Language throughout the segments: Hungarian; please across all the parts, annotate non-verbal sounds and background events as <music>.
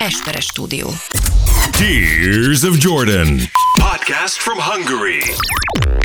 Esperes stúdió. Tears of Jordan. Podcast from Hungary.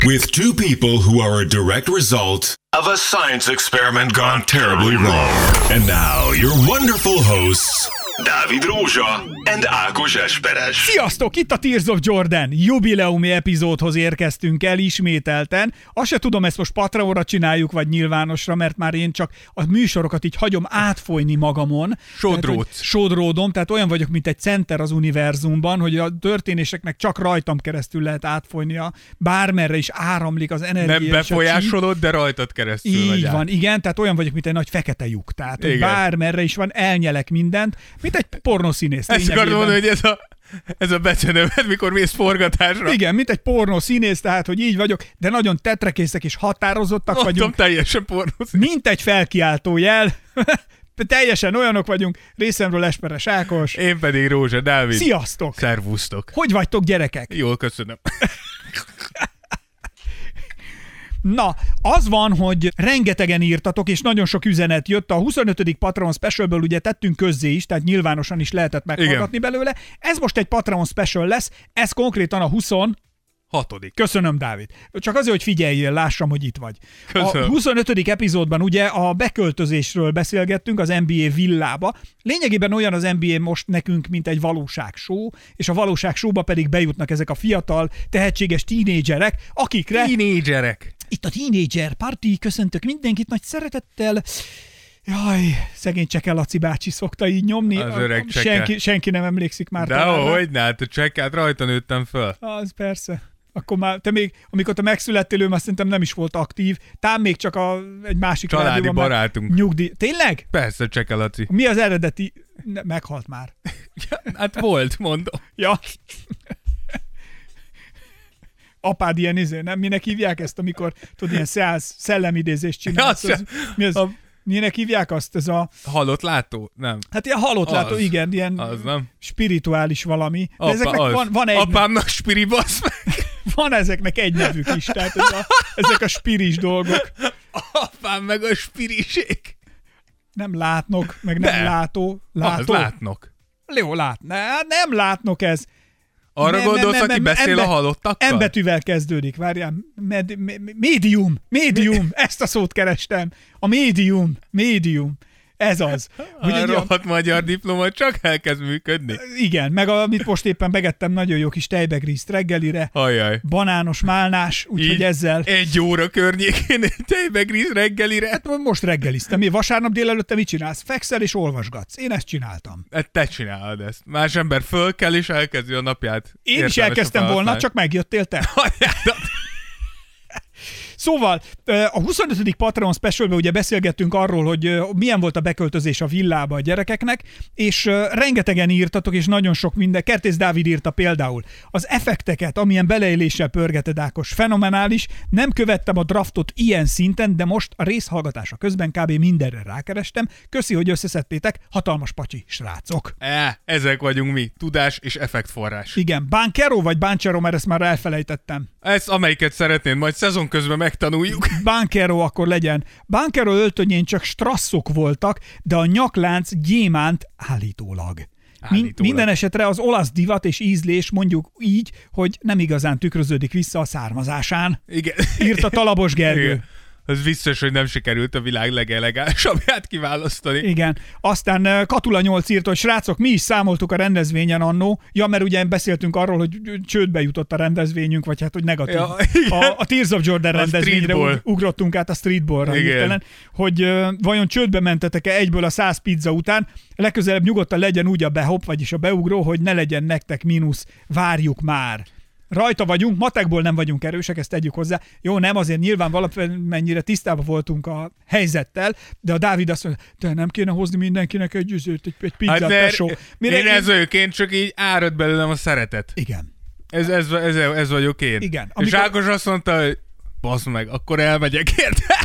With two people who are a direct result of a science experiment gone terribly wrong. And now, your wonderful hosts, Dávid Rózsa and Ákos Esperes. Sziasztok, itt a Tears of Jordan jubileumi epizódhoz érkeztünk el ismételten. Azt se tudom, ezt most Patreonra csináljuk, vagy nyilvánosra, mert már én csak a műsorokat így hagyom átfolyni magamon. Tehát, hogy Sodródom, tehát olyan vagyok, mint egy center az univerzumban, hogy a történéseknek csak rajtam keresztül lehet átfolynia, bármerre is áramlik az energia. Nem befolyásolod, de rajtad keresztül így át. van, igen, tehát olyan vagyok, mint egy nagy fekete lyuk. Tehát, bármerre is van, elnyelek mindent, mint egy pornószínész. Ezt akarod mondani, hogy ez a, ez a becenövet, mikor mész forgatásra. Igen, mint egy pornó színész, tehát, hogy így vagyok, de nagyon tetrekészek és határozottak Mondtam vagyunk, teljesen pornósz. mint egy felkiáltó jel. <laughs> Teljesen olyanok vagyunk, részemről Esperes Ákos. Én pedig Rózsa Dávid. Sziasztok! Szervusztok. Hogy vagytok, gyerekek? Jól köszönöm. <laughs> Na, az van, hogy rengetegen írtatok, és nagyon sok üzenet jött. A 25. Patreon Specialből ugye tettünk közzé is, tehát nyilvánosan is lehetett meghallgatni belőle. Ez most egy Patreon Special lesz, ez konkrétan a 20 Hatodik. Köszönöm, Dávid. Csak azért, hogy figyeljél, lássam, hogy itt vagy. Köszönöm. A 25. epizódban ugye a beköltözésről beszélgettünk az NBA villába. Lényegében olyan az NBA most nekünk, mint egy valóság show, és a valóság showba pedig bejutnak ezek a fiatal, tehetséges tínédzserek, akikre Tínédzserek. Itt a Teenager Party, köszöntök mindenkit nagy szeretettel. Jaj, szegény Cseke Laci bácsi szokta így nyomni. Az öreg Cseke. senki, senki nem emlékszik már. De hogy ne, hát a csekkát rajta nőttem föl. Az persze. Akkor már, te még, amikor te megszülettél, ő már szerintem nem is volt aktív. Tám még csak a, egy másik Családi barátunk. Nyugdíj. Tényleg? Persze, Cseke Laci. Mi az eredeti? Ne, meghalt már. <laughs> Hát volt, mondom. Ja. Apád ilyen izé, nem? Minek hívják ezt, amikor tudod, ilyen szeász, szellemidézést csinálsz? Az, mi az, a- minek hívják azt? Ez a, Halott látó? Nem. hát ilyen halott látó, Az. igen, ilyen Az nem. spirituális valami. De Apa, ezeknek az. van, van, egy, Apámnak spiri basz meg. <laughs> van ezeknek egy nevük is, tehát ez a, ezek a spiris dolgok. Apám meg a spiriség. Nem látnok, meg nem De. látó. Az Látó? látnok. Jó, lát. Ne, nem látnok ez. Arra Nem, gondolsz, nem, nem, aki nem, beszél ember- a halottakkal? M betűvel kezdődik, várjál. Med, me, médium, médium, ezt a szót kerestem. A médium, médium. Ez az. Hogy a rohadt magyar diploma csak elkezd működni. igen, meg amit most éppen megettem nagyon jó kis tejbegrízt reggelire, Ajaj. banános málnás, úgyhogy ezzel Egy óra környékén tejbegríz reggelire. Hát most reggeliztem. Mi vasárnap délelőtt te mit csinálsz? Fekszel és olvasgatsz. Én ezt csináltam. Hát te csinálod ezt. Más ember föl kell és elkezdi a napját. Én is elkezdtem volna, csak megjöttél te. <laughs> Anyádat. Szóval a 25. Patreon specialben ugye beszélgettünk arról, hogy milyen volt a beköltözés a villába a gyerekeknek, és rengetegen írtatok, és nagyon sok minden. Kertész Dávid írta például. Az effekteket, amilyen beleéléssel pörgeted Ákos, fenomenális. Nem követtem a draftot ilyen szinten, de most a részhallgatása közben kb. mindenre rákerestem. Köszi, hogy összeszedtétek. Hatalmas pacsi, srácok. E, ezek vagyunk mi. Tudás és effektforrás. Igen, Bankero vagy Banchero, mert ezt már elfelejtettem. Ezt amelyiket szeretnéd, majd szezon közben megtanuljuk. Bankero akkor legyen. Bankero öltönyén csak strasszok voltak, de a nyaklánc gyémánt állítólag. Állítólag. minden esetre az olasz divat és ízlés mondjuk így, hogy nem igazán tükröződik vissza a származásán. Igen. Írta Talabos Gergő. Igen. Az biztos, hogy nem sikerült a világ legelegánsabbját kiválasztani. Igen. Aztán Katula 8 írta, hogy srácok, mi is számoltuk a rendezvényen annó. Ja, mert ugye beszéltünk arról, hogy csődbe jutott a rendezvényünk, vagy hát, hogy negatív. Ja, igen. a, a Tears of Jordan A rendezvényre ug- ugrottunk át a streetballra Igen. hirtelen, hogy ö, vajon csődbe mentetek-e egyből a 100 pizza után, legközelebb nyugodtan legyen úgy a behop, vagyis a beugró, hogy ne legyen nektek mínusz, várjuk már. Rajta vagyunk, matekból nem vagyunk erősek, ezt tegyük hozzá. Jó, nem, azért nyilván valamennyire tisztában voltunk a helyzettel, de a Dávid azt mondja, te nem kéne hozni mindenkinek egy, üzőt, egy, egy pizzát, Hát hát mert tesó. én ez én, csak így árad belőlem a szeretet. Igen. Ez, ez, ez, ez vagyok én. Igen, Amikor... És Ákos azt mondta, hogy basz meg, akkor elmegyek érte. <laughs>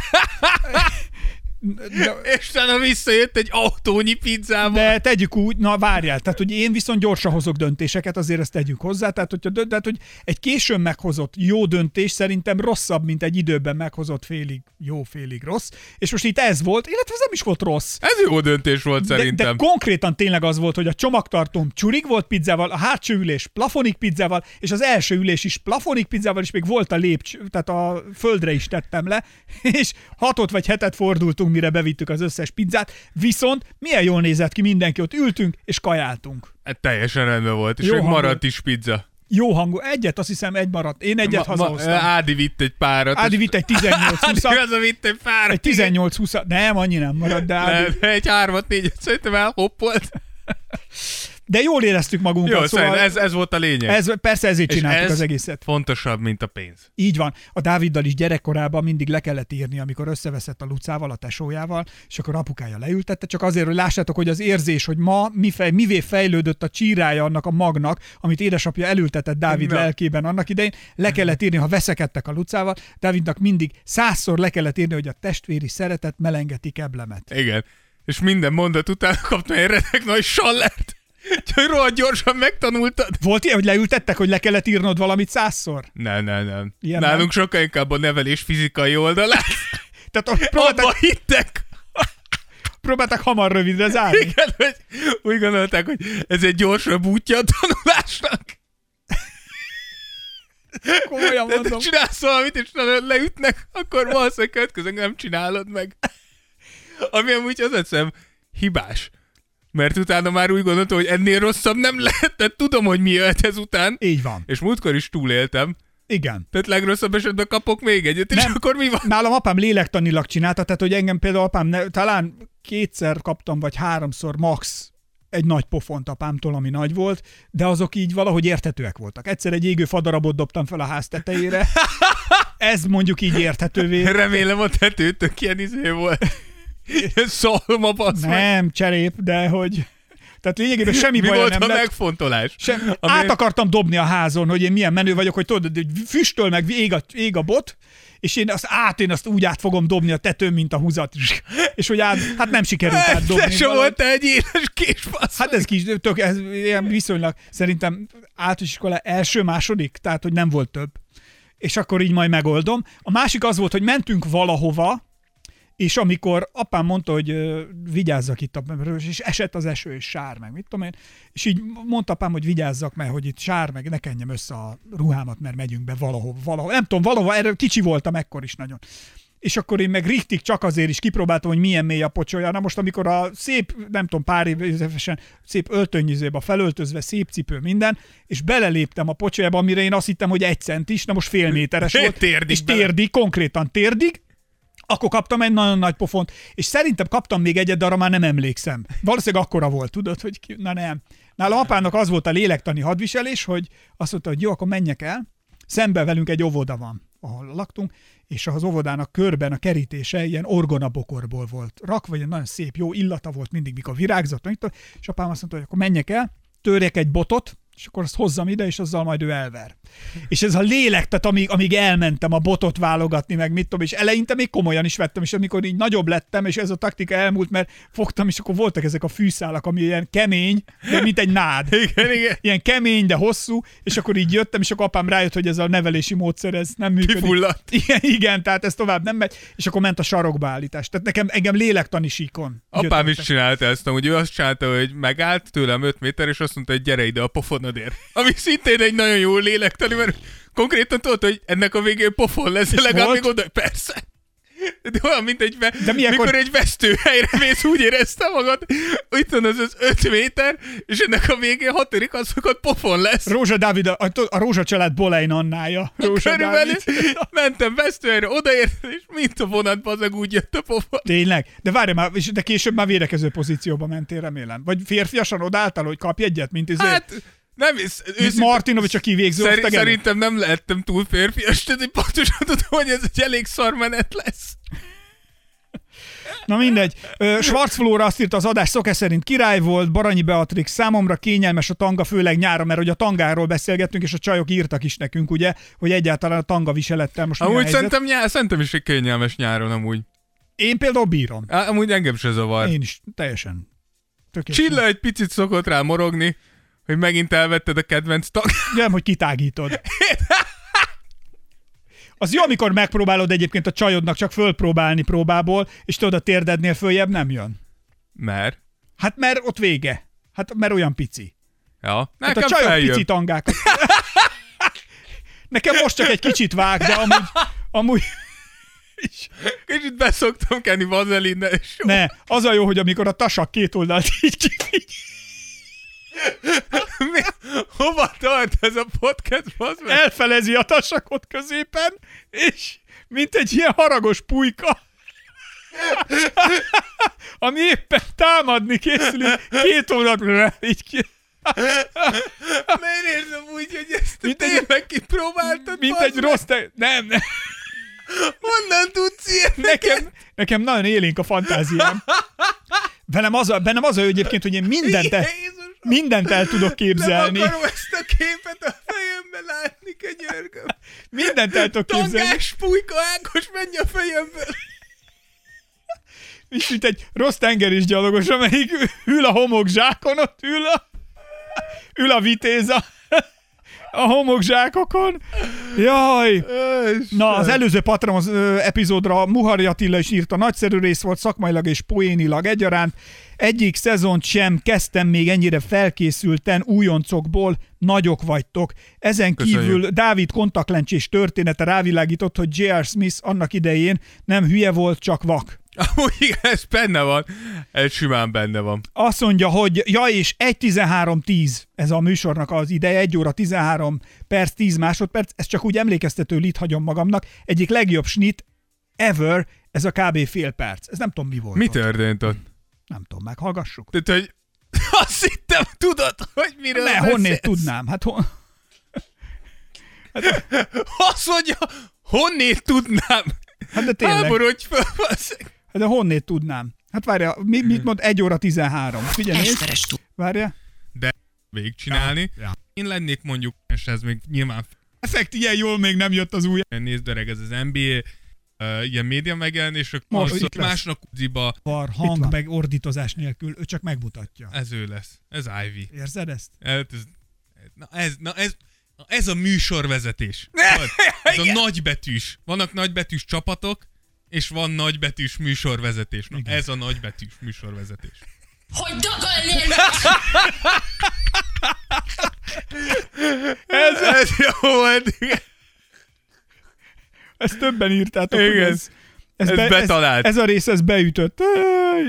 De, És utána visszajött egy autónyi pizzával. de tegyük úgy, na várjál, tehát hogy én viszont gyorsan hozok döntéseket, azért ezt tegyük hozzá, tehát, hogyha, dö- tehát hogy egy későn meghozott jó döntés szerintem rosszabb, mint egy időben meghozott félig jó, félig rossz, és most itt ez volt, illetve ez nem is volt rossz. Ez jó döntés volt De, de szerintem. konkrétan tényleg az volt, hogy a csomagtartóm csurig volt pizzával, a hátsó ülés plafonik pizzával, és az első ülés is plafonik pizzával, és még volt a lépcs, tehát a földre is tettem le, <laughs> és hatot vagy hetet fordultunk, mire bevittük az összes pizzát, viszont milyen jól nézett ki mindenki, ott ültünk és kajáltunk. Hát teljesen rendben volt, és Jó még maradt is pizza. Jó hangú, egyet azt hiszem egy maradt, én egyet Ma- ma- hazahoztam. Ádi vitt egy párat. Ádi vitt egy 18 Ádi 20 az a vitt egy párat. egy 18 20 nem, annyi nem maradt, de, Ádi, Nem, egy hármat, négyet szerintem elhoppolt. <laughs> de jól éreztük magunkat, Jó, szóval ez, ez volt a lényeg. ez, persze ezért És csináltuk ez az egészet. fontosabb, mint a pénz. Így van. A Dáviddal is gyerekkorában mindig le kellett írni, amikor összeveszett a Lucával, a tesójával, és akkor apukája leültette, csak azért, hogy lássátok, hogy az érzés, hogy ma mi fej, mivé fejlődött a csírája annak a magnak, amit édesapja elültetett Dávid Na. lelkében annak idején, le kellett írni, ha veszekedtek a Lucával, Dávidnak mindig százszor le kellett írni, hogy a testvéri szeretet melengeti keblemet. Igen. És minden mondat után kaptam egy redek nagy sallert. Úgyhogy rohadt gyorsan megtanultad. Volt ilyen, hogy leültettek, hogy le kellett írnod valamit százszor? Nem, nem, nem. Ilyen Nálunk nem? sokkal inkább a nevelés fizikai oldalát. <laughs> Tehát ott próbálták, Abba hittek. próbálták hamar rövidre zárni. Igen, hogy úgy gondolták, hogy ez egy gyorsabb útja a tanulásnak. Komolyan De mondom. csinálsz valamit, és leütnek, akkor valószínűleg következően nem csinálod meg. Ami amúgy az eszem hibás. Mert utána már úgy gondoltam, hogy ennél rosszabb nem lehet, tehát tudom, hogy mi jöhet ezután. Így van. És múltkor is túléltem. Igen. Tehát legrosszabb esetben kapok még egyet, és Nem. akkor mi van? Nálam apám lélektanilag csinálta, tehát hogy engem például apám ne, talán kétszer kaptam, vagy háromszor max egy nagy pofont apámtól, ami nagy volt, de azok így valahogy érthetőek voltak. Egyszer egy égő fadarabot dobtam fel a ház tetejére. <laughs> Ez mondjuk így érthetővé. Remélem a tetőtök ilyen izé volt. <laughs> Szalma basz. Nem, cserép, de hogy... Tehát lényegében semmi Mi baj volt nem a lett. megfontolás? Sem, Ami- Át akartam dobni a házon, hogy én milyen menő vagyok, hogy tudod, hogy füstöl meg, ég a, ég a bot, és én azt át, én azt úgy át fogom dobni a tetőn, mint a húzat. És hogy át, hát nem sikerült átdobni. Te se valahogy. volt egy éles kés basz. Hát ez kis, tök, ez ilyen viszonylag, szerintem általános iskola első, második, tehát hogy nem volt több. És akkor így majd megoldom. A másik az volt, hogy mentünk valahova, és amikor apám mondta, hogy vigyázzak itt, a, és esett az eső, és sár, meg mit tudom én, és így mondta apám, hogy vigyázzak, mert hogy itt sár, meg ne kenjem össze a ruhámat, mert megyünk be valahova, valahova. Nem tudom, valahova, erre kicsi voltam ekkor is nagyon. És akkor én meg riktig csak azért is kipróbáltam, hogy milyen mély a pocsolya. Na most, amikor a szép, nem tudom, pár évesen szép öltönnyizőbe felöltözve, szép cipő, minden, és beleléptem a pocsolyába, amire én azt hittem, hogy egy centis, na most fél méteres <laughs> volt. Térdig és bele. térdig, konkrétan térdig, akkor kaptam egy nagyon nagy pofont, és szerintem kaptam még egyet, de arra már nem emlékszem. Valószínűleg akkora volt, tudod, hogy ki... na nem. Nála apának az volt a lélektani hadviselés, hogy azt mondta, hogy jó, akkor menjek el, szemben velünk egy óvoda van, ahol laktunk, és az óvodának körben a kerítése ilyen orgonabokorból volt rakva, egy nagyon szép, jó illata volt mindig, mikor virágzott, és apám azt mondta, hogy akkor menjek el, törjek egy botot, és akkor azt hozzam ide, és azzal majd ő elver. És ez a lélek, tehát amíg, amíg elmentem a botot válogatni, meg mit tudom, és eleinte még komolyan is vettem, és amikor így nagyobb lettem, és ez a taktika elmúlt, mert fogtam, és akkor voltak ezek a fűszálak, ami ilyen kemény, de mint egy nád. <laughs> Igen, igen. Ilyen kemény, de hosszú, és akkor így jöttem, és akkor apám rájött, hogy ez a nevelési módszer, ez nem működik. Kifulladt. <laughs> Igen, igen, tehát ez tovább nem megy, és akkor ment a sarokba állítás. Tehát nekem, engem lélektani síkon. Apám is csinálta ezt, hogy ő azt csinálta, hogy megállt tőlem 5 méter, és azt mondta, hogy gyere ide a pofonodért. <laughs> Ami szintén egy nagyon jó lélektani, mert konkrétan tudod, hogy ennek a végén pofon lesz, És legalább volt? még oda, persze. De olyan, mint egy, ve- De milyenkor- mikor egy vesztőhelyre mész, úgy érezte magad, itt van az az 5 méter, és ennek a végén hatodik az, hogy ott pofon lesz. Rózsa Dávid, a, a Rózsa család Bolein Annája. Rózsa Körülbelül Dávid. <laughs> mentem vesztőhelyre, odaértem, és mint a vonat, bazeg úgy jött a pofon. Tényleg? De várj már, és de később már védekező pozícióba mentél, remélem. Vagy férfiasan odálltál, hogy kapj egyet, mint izé, hát, Hát, nem, ez, mint őszintén- Martinovics a kivégző Szerint, szerintem nem lehettem túl férfias, tehát én pontosan tudom, hogy ez egy elég szar menet lesz. Na mindegy. Ö, Schwarz Flóra azt írta, az adás szoke szerint király volt, Baranyi Beatrix számomra kényelmes a tanga, főleg nyáron, mert hogy a tangáról beszélgettünk, és a csajok írtak is nekünk, ugye, hogy egyáltalán a tanga viselettel most Amúgy szerintem, nyár, szerintem is egy kényelmes nyáron amúgy. Én például bírom. Á, Amúgy engem se zavar. Én is teljesen. Tökéletes. Csilla egy picit szokott rá morogni, hogy megint elvetted a kedvenc tag. <laughs> Nem, hogy kitágítod. Az jó, amikor megpróbálod egyébként a csajodnak csak fölpróbálni próbából, és tudod, a térdednél följebb nem jön. Mert? Hát mert ott vége. Hát mert olyan pici. Ja. Hát Nekem a csajok feljön. pici tangákat. Nekem most csak egy kicsit vág, de amúgy, amúgy Kicsit beszoktam kenni vazelinnel, és ne. Az a jó, hogy amikor a tasak két oldalt így kifigy. Mi? Hova tart ez a podcast, bazd meg? elfelezi a tasakot középen, és mint egy ilyen haragos pulyka, ami éppen támadni készül, két órát így ki, Miért érzem úgy, hogy ezt Mint te egy- tényleg kipróbáltad, mint egy meg? rossz te... Nem, nem. Honnan tudsz ilyet Nekem, nekem nagyon élénk a fantáziám. Velem az a, bennem az a egyébként, hogy én mindent Jézus, mindent el tudok képzelni. Nem akarom ezt a képet a fejembe látni, könyörgöm. Mindent el tudok képzelni. Tangás pulyka Ákos, menj a fejemből. És mint egy rossz tengeris gyalogos, amelyik ül a homokzsákon, ott ül a, ül a vitéza a homokzsákokon. Jaj! Na, az előző Patreon ö, epizódra Muhari Attila is írta, nagyszerű rész volt szakmailag és poénilag egyaránt. Egyik szezont sem kezdtem még ennyire felkészülten újoncokból, nagyok vagytok. Ezen Köszönjük. kívül Dávid kontaktlencsés története rávilágított, hogy J.R. Smith annak idején nem hülye volt, csak vak. Amúgy igen, ez benne van. Ez simán benne van. Azt mondja, hogy ja, és 1.13.10 ez a műsornak az ideje, 1 óra 13 perc, 10 másodperc, ez csak úgy emlékeztető lit hagyom magamnak. Egyik legjobb snit ever, ez a kb. fél perc. Ez nem tudom, mi volt. Mi ott. történt ott? Nem tudom, meghallgassuk. Tehát, hogy <laughs> azt hittem, tudod, hogy miről Ne, beszélsz. honnét tudnám? Hát hon... <laughs> Azt mondja, honnét tudnám? Hát de tényleg. Háborodj föl. Hát de honnét tudnám? Hát várja, mi, mit mond 1 óra 13? Figyelj. Várja. Végigcsinálni. Ja, ja. Én lennék mondjuk, és ez még nyilván Effekt ilyen jól még nem jött az új. nézd öreg, ez az NBA, uh, ilyen média megjelenések, Most másnak uziba, Var, hang, meg ordítozás nélkül, ő csak megmutatja. ez ő lesz. Ez Ivy. Érzed ezt? Ez, ez, na ez, na ez, na ez a műsorvezetés. Ez a nagybetűs. Vannak nagybetűs csapatok, és van nagybetűs műsorvezetés. Na, ez a nagybetűs műsorvezetés. Hogy dagolnél! Ez, ez jó volt. igen. Ezt többen írtátok, hogy Igen. Ez, ez, Ez betalált. Ez, ez a rész, ez beütött.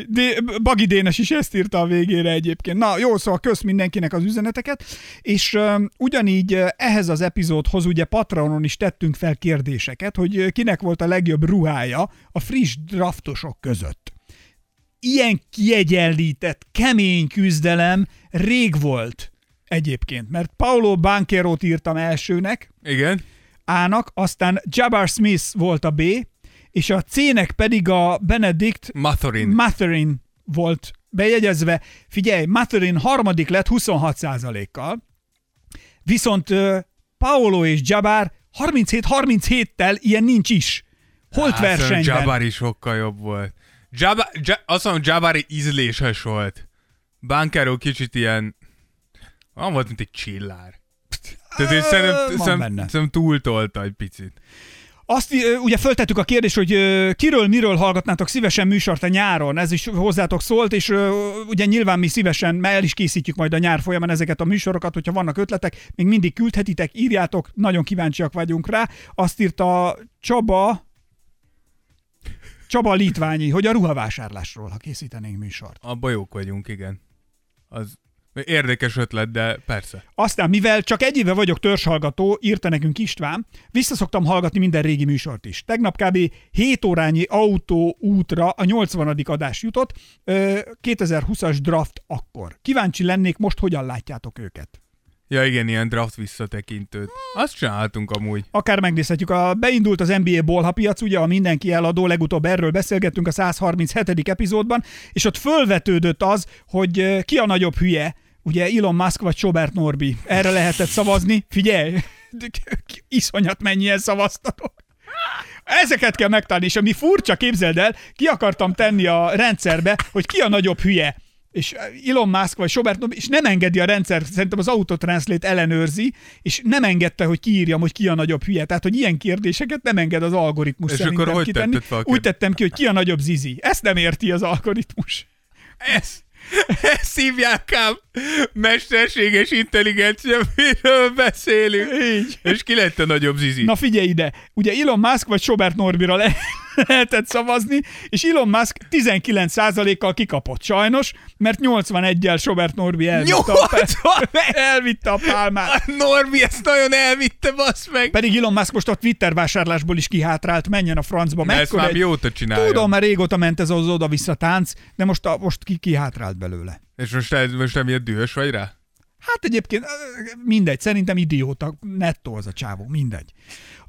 De Bagi Dénes is ezt írta a végére egyébként. Na jó, szóval kösz mindenkinek az üzeneteket, és um, ugyanígy ehhez az epizódhoz ugye Patreonon is tettünk fel kérdéseket, hogy kinek volt a legjobb ruhája a friss draftosok között. Ilyen kiegyenlített, kemény küzdelem rég volt egyébként, mert Paulo Banquerót írtam elsőnek, Igen. A-nak, aztán Jabbar Smith volt a B, és a C-nek pedig a Benedict Matherin. Matherin volt bejegyezve. Figyelj, Matherin harmadik lett 26%-kal, viszont Paolo és Jabbar 37-37-tel ilyen nincs is. Holt Á, versenyben. Jabari sokkal jobb volt. Jabba, ja, azt mondom, Jabari ízléses volt. Bankero kicsit ilyen... Olyan volt, mint egy csillár. Tehát én szerintem, van szerintem, szerintem túltolta egy picit. Azt ugye föltettük a kérdést, hogy kiről, miről hallgatnátok szívesen műsort a nyáron, ez is hozzátok szólt, és ugye nyilván mi szívesen, mert el is készítjük majd a nyár folyamán ezeket a műsorokat, hogyha vannak ötletek, még mindig küldhetitek, írjátok, nagyon kíváncsiak vagyunk rá. Azt írta Csaba, Csaba Litványi, hogy a ruhavásárlásról, ha készítenénk műsort. Abba jók vagyunk, igen. Az érdekes ötlet, de persze. Aztán, mivel csak egy éve vagyok törzshallgató, írta nekünk István, visszaszoktam hallgatni minden régi műsort is. Tegnap kb. 7 órányi autó útra a 80. adás jutott, ö, 2020-as draft akkor. Kíváncsi lennék most, hogyan látjátok őket. Ja igen, ilyen draft visszatekintőt. Azt csináltunk amúgy. Akár megnézhetjük, a, beindult az NBA bolha piac, ugye a mindenki eladó, legutóbb erről beszélgettünk a 137. epizódban, és ott fölvetődött az, hogy ki a nagyobb hülye, ugye Elon Musk vagy Sobert Norbi. Erre lehetett szavazni. Figyelj, iszonyat mennyien szavaztatok. Ezeket kell megtalálni, és ami furcsa, képzeld el, ki akartam tenni a rendszerbe, hogy ki a nagyobb hülye és Elon Musk vagy Sobert Nobi, és nem engedi a rendszer, szerintem az Autotranslate ellenőrzi, és nem engedte, hogy kiírjam, hogy ki a nagyobb hülye. Tehát, hogy ilyen kérdéseket nem enged az algoritmus És akkor hogy kitenni. Úgy tettem ki, hogy ki a nagyobb zizi. Ezt nem érti az algoritmus. Ez, <laughs> ezt hívják ám mesterséges intelligencia, miről beszélünk. Így. És ki lett a nagyobb zizi? Na figyelj ide, ugye Elon Musk vagy Sobert Norbira le- <laughs> lehetett szavazni, és Elon Musk 19%-kal kikapott sajnos, mert 81-jel Sobert Norbi elvitte, a, 80! <laughs> elvitte a pálmát. A Norbi ezt nagyon elvitte, basz meg! Pedig Elon Musk most a Twitter vásárlásból is kihátrált, menjen a francba. Mert ezt már egy- mióta csinálja. Tudom, mert régóta ment ez az oda-vissza tánc, de most, a, most ki, kihátrált belőle. És most, most emiatt dühös vagy rá? Hát egyébként mindegy, szerintem idióta, nettó az a csávó, mindegy.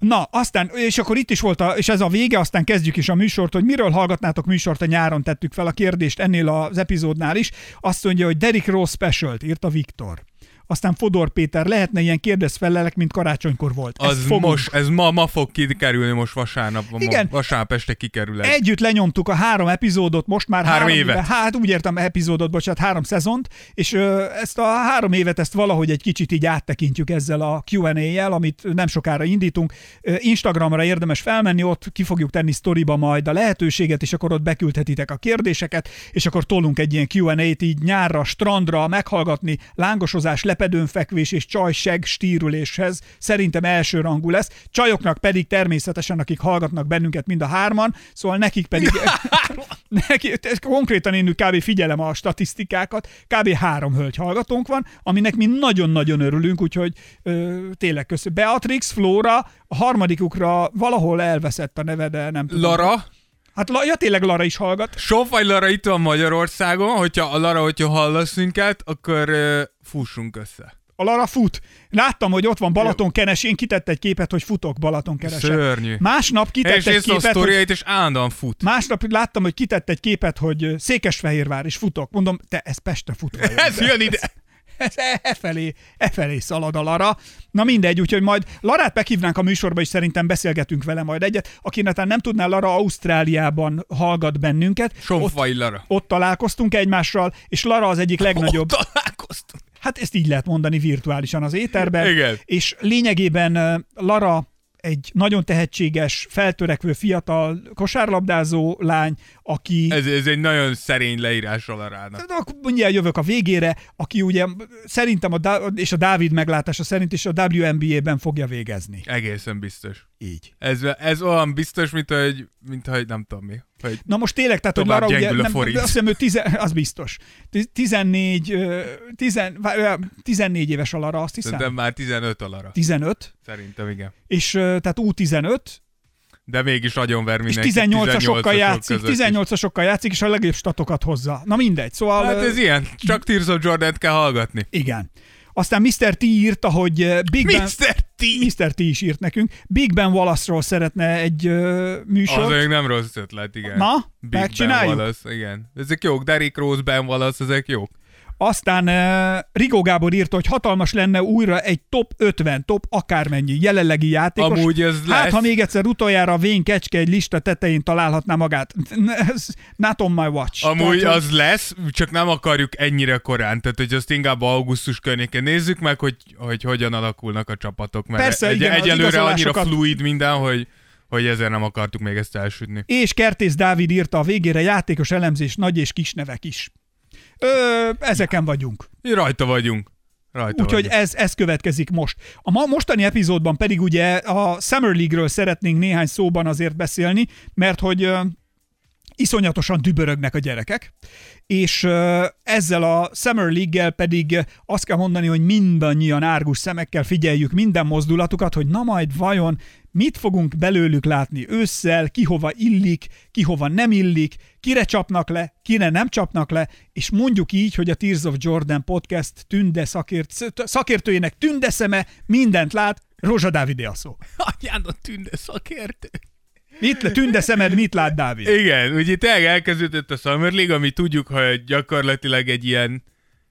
Na, aztán, és akkor itt is volt, a, és ez a vége, aztán kezdjük is a műsort, hogy miről hallgatnátok műsort a nyáron, tettük fel a kérdést ennél az epizódnál is. Azt mondja, hogy Derrick Rose special írta Viktor. Aztán Fodor Péter, lehetne ilyen kérdezfelelek, mint karácsonykor volt. Az most, ez ma, ma fog kikerülni most vasárnap. Ma, Igen. Vasárnap este kikerül ez. Együtt lenyomtuk a három epizódot, most már Három három, évet. éve, hát úgy értem epizódot, bocsánat, három szezont, és ö, ezt a három évet, ezt valahogy egy kicsit így áttekintjük ezzel a Q&A-jel, amit nem sokára indítunk. Instagramra érdemes felmenni, ott ki fogjuk tenni sztoriba majd a lehetőséget, és akkor ott beküldhetitek a kérdéseket, és akkor tolunk egy ilyen Q&A-t így nyárra, strandra meghallgatni, lángosozás, lepedőn fekvés és csajseg stírüléshez. Szerintem első rangú lesz. Csajoknak pedig természetesen, akik hallgatnak bennünket mind a hárman, szóval nekik pedig <laughs> neki, konkrétan én kb. figyelem a statisztikákat, kb. három hölgy hallgatónk van, aminek mi nagyon-nagyon örülünk, úgyhogy ö, tényleg köszönöm. Beatrix, Flóra, a harmadikukra valahol elveszett a neve, de nem tudom. Lara, Hát ja, tényleg Lara is hallgat. Sofaj Lara itt van Magyarországon, hogyha a Lara, hogyha hallasz minket, akkor uh, fussunk össze. A Lara fut. Láttam, hogy ott van Balatonkenes, én kitett egy képet, hogy futok Balatonkenesen. Szörnyű. Másnap kitett És egy nézd a képet, hogy és állandóan fut. Másnap láttam, hogy kitett egy képet, hogy Székesfehérvár, és futok. Mondom, te, ez Pestre fut. Ez jön ide. Ez e, e felé, e felé szalad a Lara. Na mindegy, úgyhogy majd Larát meghívnánk a műsorba, és szerintem beszélgetünk vele majd egyet. Aki netán nem tudná, Lara Ausztráliában hallgat bennünket. Ott, Sonfai Lara. ott találkoztunk egymással, és Lara az egyik legnagyobb, Ott találkoztunk. hát ezt így lehet mondani virtuálisan az éterben. Igen. És lényegében Lara egy nagyon tehetséges, feltörekvő fiatal kosárlabdázó lány, aki... Ez, ez egy nagyon szerény leírás a Larának. De akkor mindjárt jövök a végére, aki ugye szerintem, a, Dá- és a Dávid meglátása szerint is a WNBA-ben fogja végezni. Egészen biztos. Így. Ez, ez olyan biztos, mint hogy, mint hogy nem tudom mi. Hogy Na most tényleg, tehát, hogy Lara ugye, nem, azt hiszem, ő tize, az biztos. Tiz- 14, ö, tizen, vá- ö, 14 éves a Lara, azt hiszem. szerintem már 15 a Lara. 15, Szerintem igen. és tehát U15, De mégis agyon ver és mindenki. 18-asokkal játszik, között is. 18-asokkal játszik, és a legjobb statokat hozza. Na mindegy, szóval... Hát ez ilyen. Csak Tears of Jordan-t kell hallgatni. Igen. Aztán Mr. T írta, hogy Big Ben... Mr. T! Mr. T is írt nekünk. Big Ben Wallace-ról szeretne egy Az műsort. még nem rossz ötlet, igen. Na, Big megcsináljuk? Ben Wallace, igen. Ezek jók, Derrick Rose, Ben Wallace, ezek jók. Aztán uh, Rigó Gábor írta, hogy hatalmas lenne újra egy top 50, top akármennyi jelenlegi játékos. Amúgy ez Hát, lesz. ha még egyszer utoljára Vén Kecske egy lista tetején találhatná magát. <laughs> Not on my watch. Amúgy Tehát, az lesz, csak nem akarjuk ennyire korán, tehát hogy azt inkább augusztus környékén nézzük meg, hogy, hogy hogyan alakulnak a csapatok, mert Persze, egy, igen, egyelőre annyira fluid minden, hogy, hogy ezért nem akartuk még ezt elsütni. És Kertész Dávid írta a végére játékos elemzés, nagy és kis nevek is. Ö, ezeken vagyunk. Rajta vagyunk. Rajta Úgyhogy ez, ez következik most. A ma mostani epizódban pedig ugye a Summer League-ről szeretnénk néhány szóban azért beszélni, mert hogy ö, iszonyatosan dübörögnek a gyerekek, és ö, ezzel a Summer League-gel pedig azt kell mondani, hogy mindannyian árgus szemekkel figyeljük minden mozdulatukat, hogy na majd vajon mit fogunk belőlük látni ősszel, ki hova illik, ki hova nem illik, kire csapnak le, kire nem csapnak le, és mondjuk így, hogy a Tears of Jordan podcast tünde szakért, szakértőjének tünde szeme mindent lát, Rózsa Dávidé a szó. <laughs> Anyának tűnde szakértő. Mit le, tünde szemed, mit lát Dávid? Igen, ugye tényleg elkezdődött a Summer League, ami tudjuk, hogy gyakorlatilag egy ilyen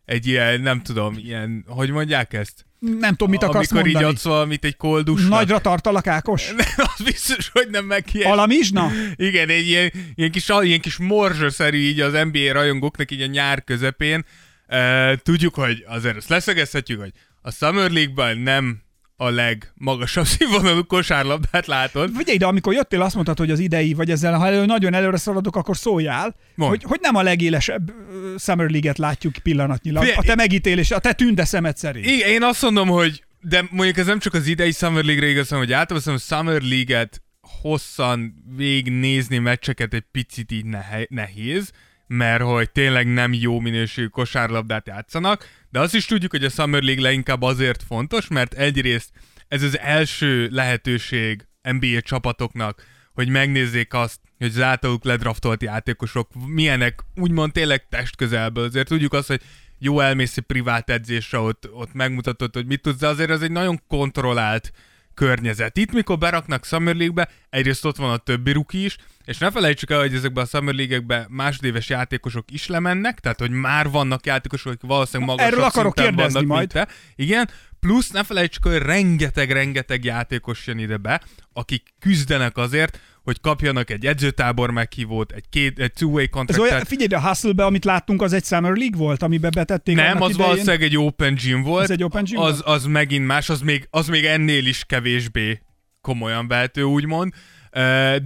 egy ilyen, nem tudom, ilyen, hogy mondják ezt? Nem tudom, mit akarsz Amikor mondani. így adsz valamit egy koldusnak. Nagyra tartalak, Ákos? <laughs> Nem, az biztos, hogy nem meg ilyen. Alamizsna? Igen, egy ilyen, ilyen kis, ilyen kis morzsaszerű így az NBA rajongóknak így a nyár közepén. Uh, tudjuk, hogy azért azt leszögezhetjük, hogy a Summer League-ben nem a legmagasabb <laughs> színvonalú kosárlabdát látod. Figyelj, de amikor jöttél, azt mondtad, hogy az idei, vagy ezzel, ha elő, nagyon előre szaladok, akkor szóljál, hogy, hogy nem a legélesebb Summer League-et látjuk pillanatnyilag. Figyelj, A te megítélés, a te tündeszemed szerint. Igen, én azt mondom, hogy de mondjuk ez nem csak az idei Summer League-re igaz, hanem hogy általában a Summer League-et hosszan végignézni meccseket egy picit így nehéz, mert hogy tényleg nem jó minőségű kosárlabdát játszanak, de azt is tudjuk, hogy a Summer League leginkább azért fontos, mert egyrészt ez az első lehetőség NBA csapatoknak, hogy megnézzék azt, hogy az általuk ledraftolt játékosok milyenek, úgymond tényleg testközelből. Azért tudjuk azt, hogy jó elmész privát edzésre, ott, ott megmutatod, hogy mit tudsz, de azért ez egy nagyon kontrollált környezet. Itt, mikor beraknak Summer League-be, egyrészt ott van a többi ruki is, és ne felejtsük el, hogy ezekben a Summer League-ekben másodéves játékosok is lemennek, tehát hogy már vannak játékosok, akik valószínűleg magasabb Erről akarok szinten kérdezni vannak, majd. mint te. Igen, plusz ne felejtsük, hogy rengeteg-rengeteg játékos jön ide be, akik küzdenek azért, hogy kapjanak egy edzőtábor meghívót, egy, két, egy two-way Ez contractet. olyan, figyelj, de a Hustle-be, amit láttunk, az egy Summer League volt, amiben betették Nem, az idején. valószínűleg egy open gym volt. Ez egy open gym az, az megint más, az még, az még ennél is kevésbé komolyan vehető, úgymond. De,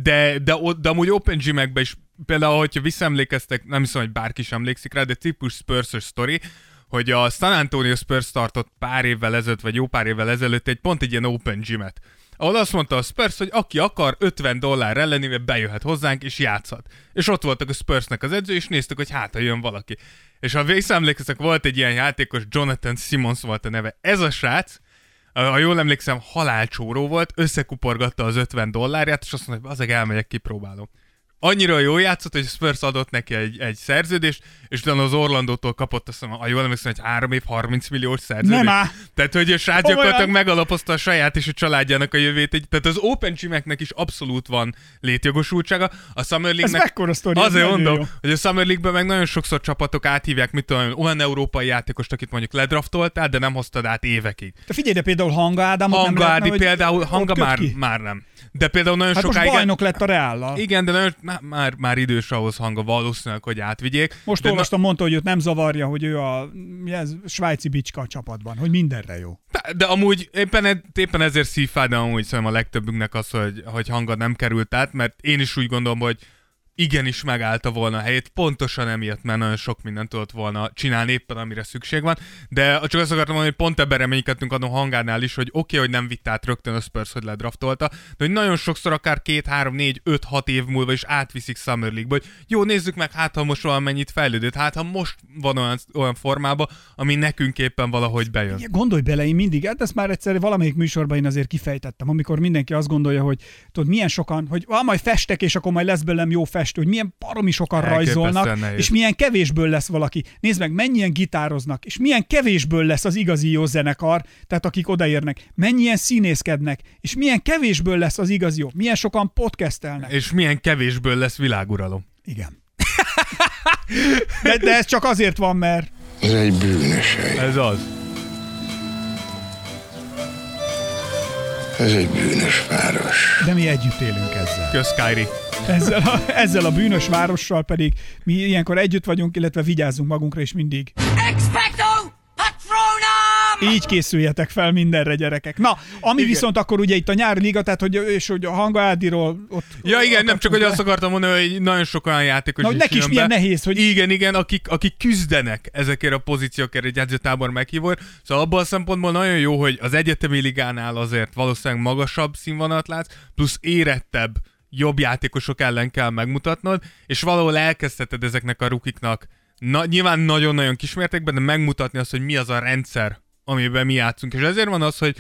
de, de amúgy open gymekben is, például, hogyha visszaemlékeztek, nem hiszem, hogy bárki sem emlékszik rá, de típus spurs sztori, hogy a San Antonio Spurs tartott pár évvel ezelőtt, vagy jó pár évvel ezelőtt egy pont egy ilyen open gymet. Ahol azt mondta a Spurs, hogy aki akar 50 dollár ellenére bejöhet hozzánk és játszhat. És ott voltak a Spursnek az edző, és néztük, hogy hát, jön valaki. És ha visszaemlékeztek, volt egy ilyen játékos, Jonathan Simmons volt a neve. Ez a srác, ha jól emlékszem, halálcsóró volt, összekuporgatta az 50 dollárját, és azt mondta, hogy azeg elmegyek, kipróbálom. Annyira jól játszott, hogy a Spurs adott neki egy, egy szerződést, és utána az Orlandótól kapott azt mondom, ha jól emlékszem, hogy 3 év 30 milliós szerződést. Nem áll. Tehát, hogy a srác gyakorlatilag megalapozta a saját és a családjának a jövét. Egy, tehát az Open Gymeknek is abszolút van létjogosultsága. A Summer Ez League-nek mekkora sztori, ez Azért mondom, jó. hogy a Summer League-ben meg nagyon sokszor csapatok áthívják, mit tudom, olyan európai játékost, akit mondjuk ledraftoltál, de nem hoztad át évekig. De figyelj, de például Hanga nem Hanga Ádi például, Hanga már, már nem. De például nagyon Hát most sokáig... bajnok lett a Reállal. Igen, de nagyon, má- már, már idős ahhoz hanga valószínűleg, hogy átvigyék. Most de olvastam, mondta, hogy őt nem zavarja, hogy ő a ez, svájci bicska a csapatban, hogy mindenre jó. Na, de amúgy éppen, e- éppen ezért szívfájdalom amúgy szerintem a legtöbbünknek az, hogy, hogy hanga nem került át, mert én is úgy gondolom, hogy igenis megállta volna a helyét, pontosan emiatt, mert nagyon sok mindent tudott volna csinálni éppen, amire szükség van, de csak azt akartam mondani, hogy pont ebben reménykedtünk adó hangánál is, hogy oké, okay, hogy nem vitt át rögtön a Spurs, hogy ledraftolta, de hogy nagyon sokszor akár két, három, négy, öt, hat év múlva is átviszik Summer League-ba, hogy jó, nézzük meg, hát ha most valamennyit fejlődött, hát ha most van olyan, olyan formában, ami nekünk éppen valahogy bejön. Igen, Gondolj bele, én mindig, hát ezt már egyszer valamelyik műsorban én azért kifejtettem, amikor mindenki azt gondolja, hogy tudod, milyen sokan, hogy ah, majd festek, és akkor majd lesz belőlem jó festő, hogy milyen baromi sokan rajzolnak, nehéz. és milyen kevésből lesz valaki. Nézd meg, mennyien gitároznak, és milyen kevésből lesz az igazi jó zenekar, tehát akik odaérnek, mennyien színészkednek, és milyen kevésből lesz az igazi jó, milyen sokan podcastelnek. És milyen kevésből lesz világuralom. Igen. <laughs> De, de ez csak azért van, mert Ez egy bűnös hely. Ez az. Ez egy bűnös város. de mi együtt élünk ezzel. Kösz, Kyrie. Ezzel a, ezzel a bűnös várossal pedig mi ilyenkor együtt vagyunk, illetve vigyázzunk magunkra is mindig. Expecto! Így készüljetek fel mindenre, gyerekek. Na, ami Igen. viszont akkor ugye itt a nyári liga, tehát hogy, és hogy a Hanga Ádiról ott... Ja igen, nem csak, hogy azt akartam mondani, hogy nagyon sok olyan játékos Na, hogy neki is milyen be. nehéz, hogy- Igen, igen, akik, akik küzdenek ezekért a pozíciókért egy edzőtábor meghívóért. Szóval abban a szempontból nagyon jó, hogy az egyetemi ligánál azért valószínűleg magasabb színvonalat látsz, plusz érettebb, jobb játékosok ellen kell megmutatnod, és valahol elkezdheted ezeknek a rukiknak, na, nyilván nagyon-nagyon kismértékben, de megmutatni azt, hogy mi az a rendszer, amiben mi játszunk. És ezért van az, hogy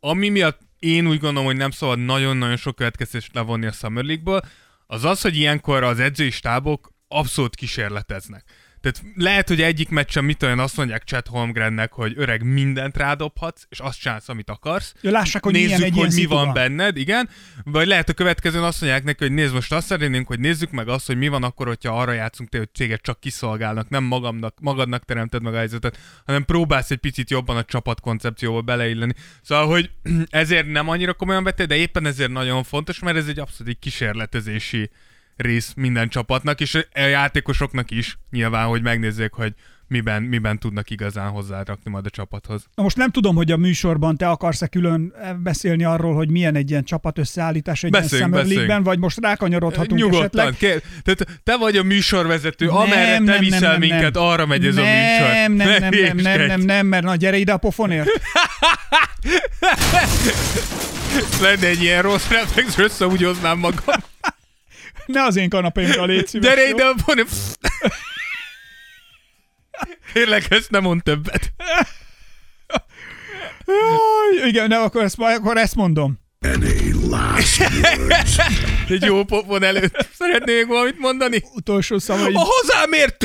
ami miatt én úgy gondolom, hogy nem szabad nagyon-nagyon sok következést levonni a Summer League-ból, az az, hogy ilyenkor az edzői stábok abszolút kísérleteznek. Tehát lehet, hogy egyik meccsen mit olyan azt mondják Chet Holmgrennek, hogy öreg mindent rádobhatsz, és azt csinálsz, amit akarsz. Ja, lássák, hogy Nézzük, milyen egy hogy mi van, van. benned, igen. Vagy lehet a következőn azt mondják neki, hogy nézd, most azt szeretnénk, hogy nézzük meg azt, hogy mi van akkor, hogyha arra játszunk, te, hogy cégek csak kiszolgálnak, nem magamnak, magadnak teremted meg a helyzetet, hanem próbálsz egy picit jobban a csapat koncepcióba beleilleni. Szóval, hogy <clears throat> ezért nem annyira komolyan vetted, de éppen ezért nagyon fontos, mert ez egy abszolút egy kísérletezési rész minden csapatnak, és a játékosoknak is nyilván, hogy megnézzék, hogy miben, miben tudnak igazán hozzárakni majd a csapathoz. Na most nem tudom, hogy a műsorban te akarsz-e külön beszélni arról, hogy milyen egy ilyen csapat összeállítás egy Beszéljünk, ilyen. League-ben, vagy most rákanyarodhatunk Nyugodtan, esetleg. kér, tehát te vagy a műsorvezető, amerre te viszel minket, arra megy ez a műsor. Nem, nem, Ne nem, nem, nem, hülyeskedj. nem, nem, mert na gyere ide a pofonért. <laughs> Lenne egy ilyen rossz reflex, össze úgy hoznám magam. <laughs> Ne az én kanapémra légy szíves, Gyere jó? ide a poni... Kérlek, ezt nem mond többet. Jaj, Igen, ne, akkor ezt, akkor ezt mondom. Egy jó popon előtt. Szeretnék valamit mondani? Utolsó szavai. A hazámért!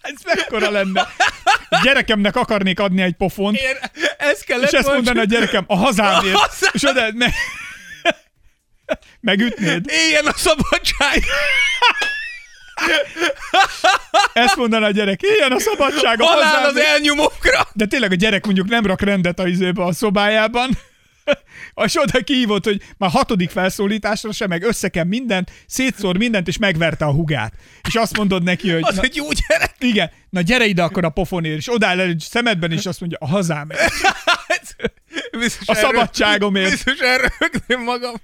Ez mekkora lenne? Gyerekemnek akarnék adni egy pofont, Én, ez kellett és ezt volna mondaná a gyerekem, a hazámért. A hazám- És oda, me... megütnéd. Éljen a szabadság! Ezt mondaná a gyerek, ilyen a szabadság, Halál az hazámért. elnyomókra! De tényleg a gyerek mondjuk nem rak rendet a izébe a szobájában, és oda kihívott, hogy már hatodik felszólításra sem, meg összekem mindent, szétszór mindent, és megverte a hugát. És azt mondod neki, hogy Az na, egy jó gyerek! igen, na gyere ide akkor a pofonért, és odáll el szemedben, és azt mondja, a hazámért. <laughs> A szabadságomért. Biztos elrögném magam.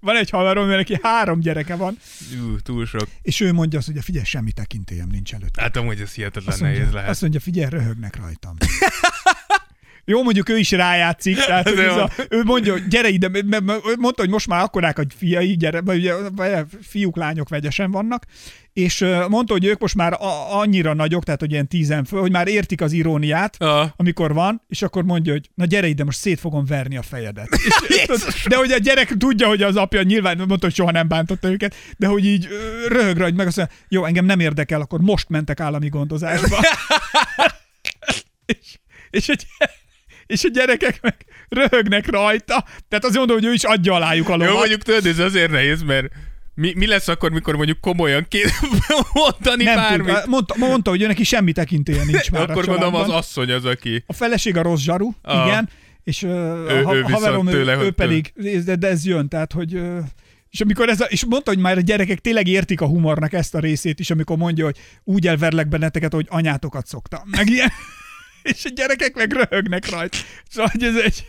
Van egy haverom, mert neki három gyereke van, Ú, túl sok. és ő mondja azt, hogy figyelj, semmi tekintélyem nincs előtt. Hát amúgy ez hihetetlen Azt nehéz mondja, lehet. azt mondja, figyelj, röhögnek rajtam. <laughs> Jó, mondjuk ő is rájátszik, tehát <laughs> ez jó. a, ő mondja, hogy gyere ide, mondta, hogy most már akkorák, hogy fiai, gyere, ugye, fiúk, lányok vegyesen vannak, és mondta, hogy ők most már a, annyira nagyok, tehát hogy ilyen tízen föl, hogy már értik az iróniát, Aha. amikor van, és akkor mondja, hogy na gyere ide, most szét fogom verni a fejedet. És, <laughs> de hogy a gyerek tudja, hogy az apja nyilván mondta, hogy soha nem bántotta őket, de hogy így röhög rajta, meg azt mondja, jó, engem nem érdekel, akkor most mentek állami gondozásba. <laughs> és, és, a, gy- és a gyerekek meg röhögnek rajta, tehát azt mondom, hogy ő is adja alájuk a Jó, lovat. mondjuk tudod, ez azért nehéz, mert mi, mi lesz akkor, mikor mondjuk komolyan kéne <laughs> mondani nem bármit? tud, mondta, mondta, hogy ő neki semmi tekintélye nincs <laughs> már akkor a gondolom az asszony az, aki... A feleség a rossz zsaru, Ah. igen, és Ő- a ő ha- viszont haverom, ő, tőle, ő hogy pedig, de, de ez jön, tehát, hogy és amikor ez a, és mondta, hogy már a gyerekek tényleg értik a humornak ezt a részét is, amikor mondja, hogy úgy elverlek benneteket, hogy anyátokat szoktam. Meg ilyen. <laughs> és a gyerekek meg röhögnek rajta. Szóval, hogy ez egy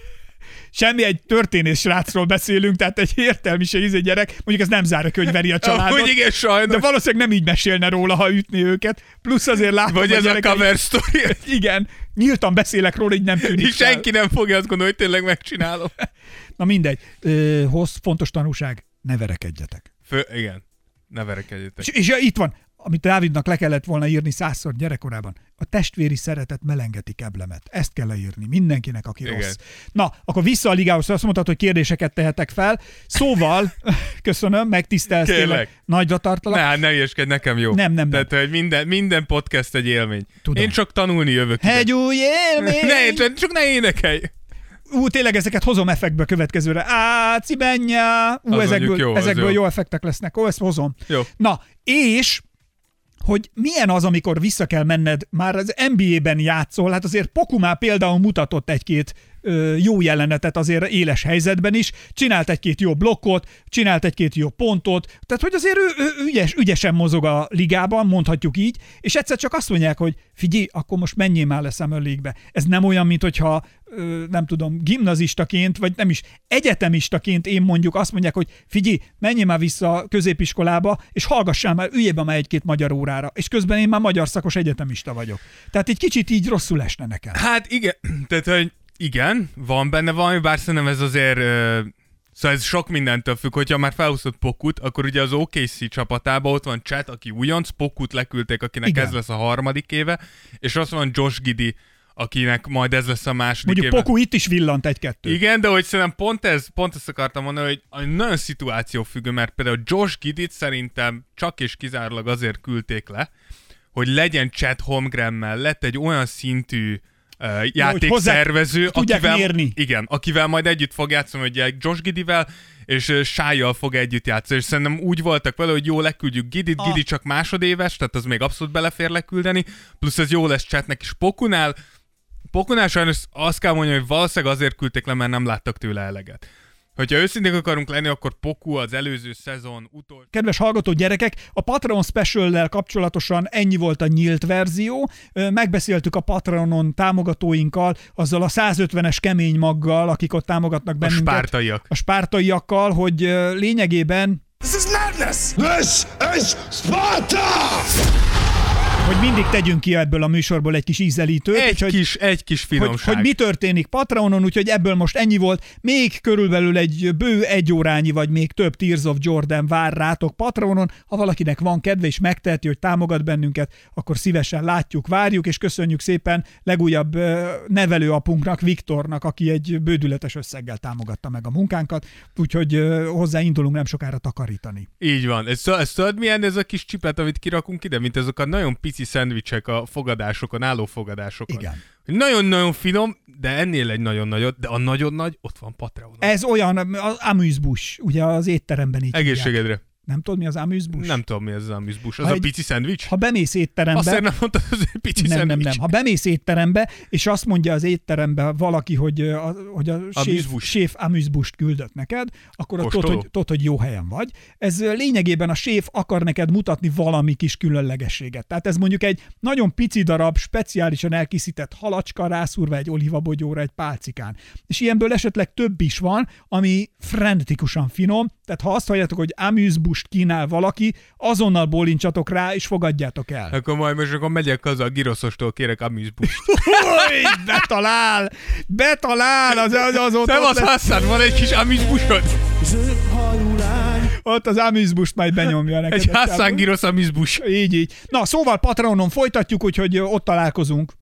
semmi egy történész srácról beszélünk, tehát egy értelmiség egy gyerek, mondjuk ez nem zárja ki, hogy veri a <laughs> családot. Amúgy igen, sajnos. De valószínűleg nem így mesélne róla, ha ütné őket. Plusz azért látom, Vagy a ez a gyerekek- cover story. <laughs> Igen, nyíltan beszélek róla, így nem tűnik És senki nem fogja azt gondolni, hogy tényleg megcsinálom. <laughs> Na mindegy. Ö, hossz, fontos tanúság, ne verekedjetek. Fő, igen. Ne verekedjetek. És, és ja, itt van, amit Dávidnak le kellett volna írni százszor gyerekkorában. A testvéri szeretet melengeti keblemet. Ezt kell leírni mindenkinek, aki Igen. rossz. Na, akkor vissza a ligához, azt mondtad, hogy kérdéseket tehetek fel. Szóval, <laughs> köszönöm, megtisztelsz Kérlek. tényleg. Nagyra tartalak. Ne, ne ilyeskedj, nekem jó. Nem, nem, nem. Tehát, hogy minden, minden podcast egy élmény. Tudom. Én csak tanulni jövök. ide. Hegyúj élmény! Ne, csak, csak ne énekelj. Ú, tényleg ezeket hozom effektbe következőre. Á, cibennya! Ú, Az ezekből, jó, ezekből jó. jó effektek lesznek. Ó, ezt hozom. Jó. Na, és hogy milyen az, amikor vissza kell menned, már az NBA-ben játszol, hát azért Poku már például mutatott egy-két jó jelenetet azért éles helyzetben is, csinált egy-két jó blokkot, csinált egy-két jó pontot, tehát hogy azért ő, ő ügyes, ügyesen mozog a ligában, mondhatjuk így, és egyszer csak azt mondják, hogy figyelj, akkor most menjél már le Summer League-be. Ez nem olyan, mint hogyha nem tudom, gimnazistaként, vagy nem is egyetemistaként én mondjuk azt mondják, hogy figyelj, menjél már vissza a középiskolába, és hallgassál már, üljél be már egy-két magyar órára, és közben én már magyar szakos egyetemista vagyok. Tehát egy kicsit így rosszul esne nekem. Hát igen, <clears throat> tehát hogy igen, van benne valami, bár szerintem ez azért... Ö, Szóval ez sok mindentől függ, hogyha már felhúzott Pokut, akkor ugye az OKC csapatában ott van Chat, aki újonc, Pokut leküldték, akinek Igen. ez lesz a harmadik éve, és ott van Josh Giddy, akinek majd ez lesz a második Mondjuk éve. Poku itt is villant egy-kettő. Igen, de hogy szerintem pont, ez, pont ezt akartam mondani, hogy hogy nagyon szituáció függő, mert például Josh Gidit szerintem csak és kizárólag azért küldték le, hogy legyen Chad Holmgren mellett egy olyan szintű uh, hozzá- játékszervező, tudják akivel, mérni. igen, akivel majd együtt fog játszani, ugye Josh Gidivel, és Sájjal fog együtt játszani, és szerintem úgy voltak vele, hogy jó, leküldjük Gidit, Ah. Gidi csak másodéves, tehát az még abszolút belefér leküldeni, plusz ez jó lesz Chatnek is Pokunál, Pokunál sajnos azt kell mondani, hogy valószínűleg azért küldték le, mert nem láttak tőle eleget. Hogyha őszintén akarunk lenni, akkor Poku az előző szezon utolsó Kedves hallgató gyerekek, a Patreon special kapcsolatosan ennyi volt a nyílt verzió. Megbeszéltük a Patreonon támogatóinkkal, azzal a 150-es kemény maggal, akik ott támogatnak a bennünket. spártaiak. A spártaiakkal, hogy lényegében This is madness! This is Sparta! Hogy mindig tegyünk ki ebből a műsorból egy kis ízelítőt. Egy úgyhogy- kis, egy kis hogy, finomság. hogy mi történik Patreonon, úgyhogy ebből most ennyi volt. Még körülbelül egy bő egy órányi, vagy még több Tears of Jordan vár rátok Patreonon. Ha valakinek van kedve és megteheti, hogy támogat bennünket, akkor szívesen látjuk, várjuk, és köszönjük szépen legújabb nevelőapunknak, Viktornak, aki egy bődületes összeggel támogatta meg a munkánkat, úgyhogy ö, hozzá indulunk nem sokára takarítani. Így van. Ez, ez tudod milyen ez a kis csipet, amit kirakunk ide, mint azok a nagyon pici szendvicsek a fogadásokon, álló fogadásokon. Igen. Nagyon-nagyon finom, de ennél egy nagyon nagyot, de a nagyon nagy ott van Patreonon. Ez olyan, az amüzbus, ugye az étteremben így hívják. Nem tudod, mi az amüzbus? Nem tudom, mi ez az amüzbus. Az Ha a egy- pici szendvics? Ha bemész étterembe... Azt nem mondtad, az egy pici nem, nem, szendvics. nem. Ha bemész étterembe, és azt mondja az étterembe valaki, hogy a, hogy a Amüzbus. séf amüzbust küldött neked, akkor tudod, hogy, tudod, hogy jó helyen vagy. Ez lényegében a séf akar neked mutatni valami kis különlegességet. Tehát ez mondjuk egy nagyon pici darab, speciálisan elkészített halacska rászúrva egy olivabogyóra, egy pálcikán. És ilyenből esetleg több is van, ami frenetikusan finom, tehát ha azt halljátok, hogy amüzbust kínál valaki, azonnal bólincsatok rá, és fogadjátok el. Akkor majd most akkor megyek haza a giroszostól, kérek amüzbust. Új, betalál! Betalál! Az, az, az ott, Szevasz Hassan, van egy kis amüzbusod? ott az amüzbust majd benyomja neked. Egy Hassan girosz amüzbus. Így, így. Na, szóval Patreonon folytatjuk, úgyhogy ott találkozunk.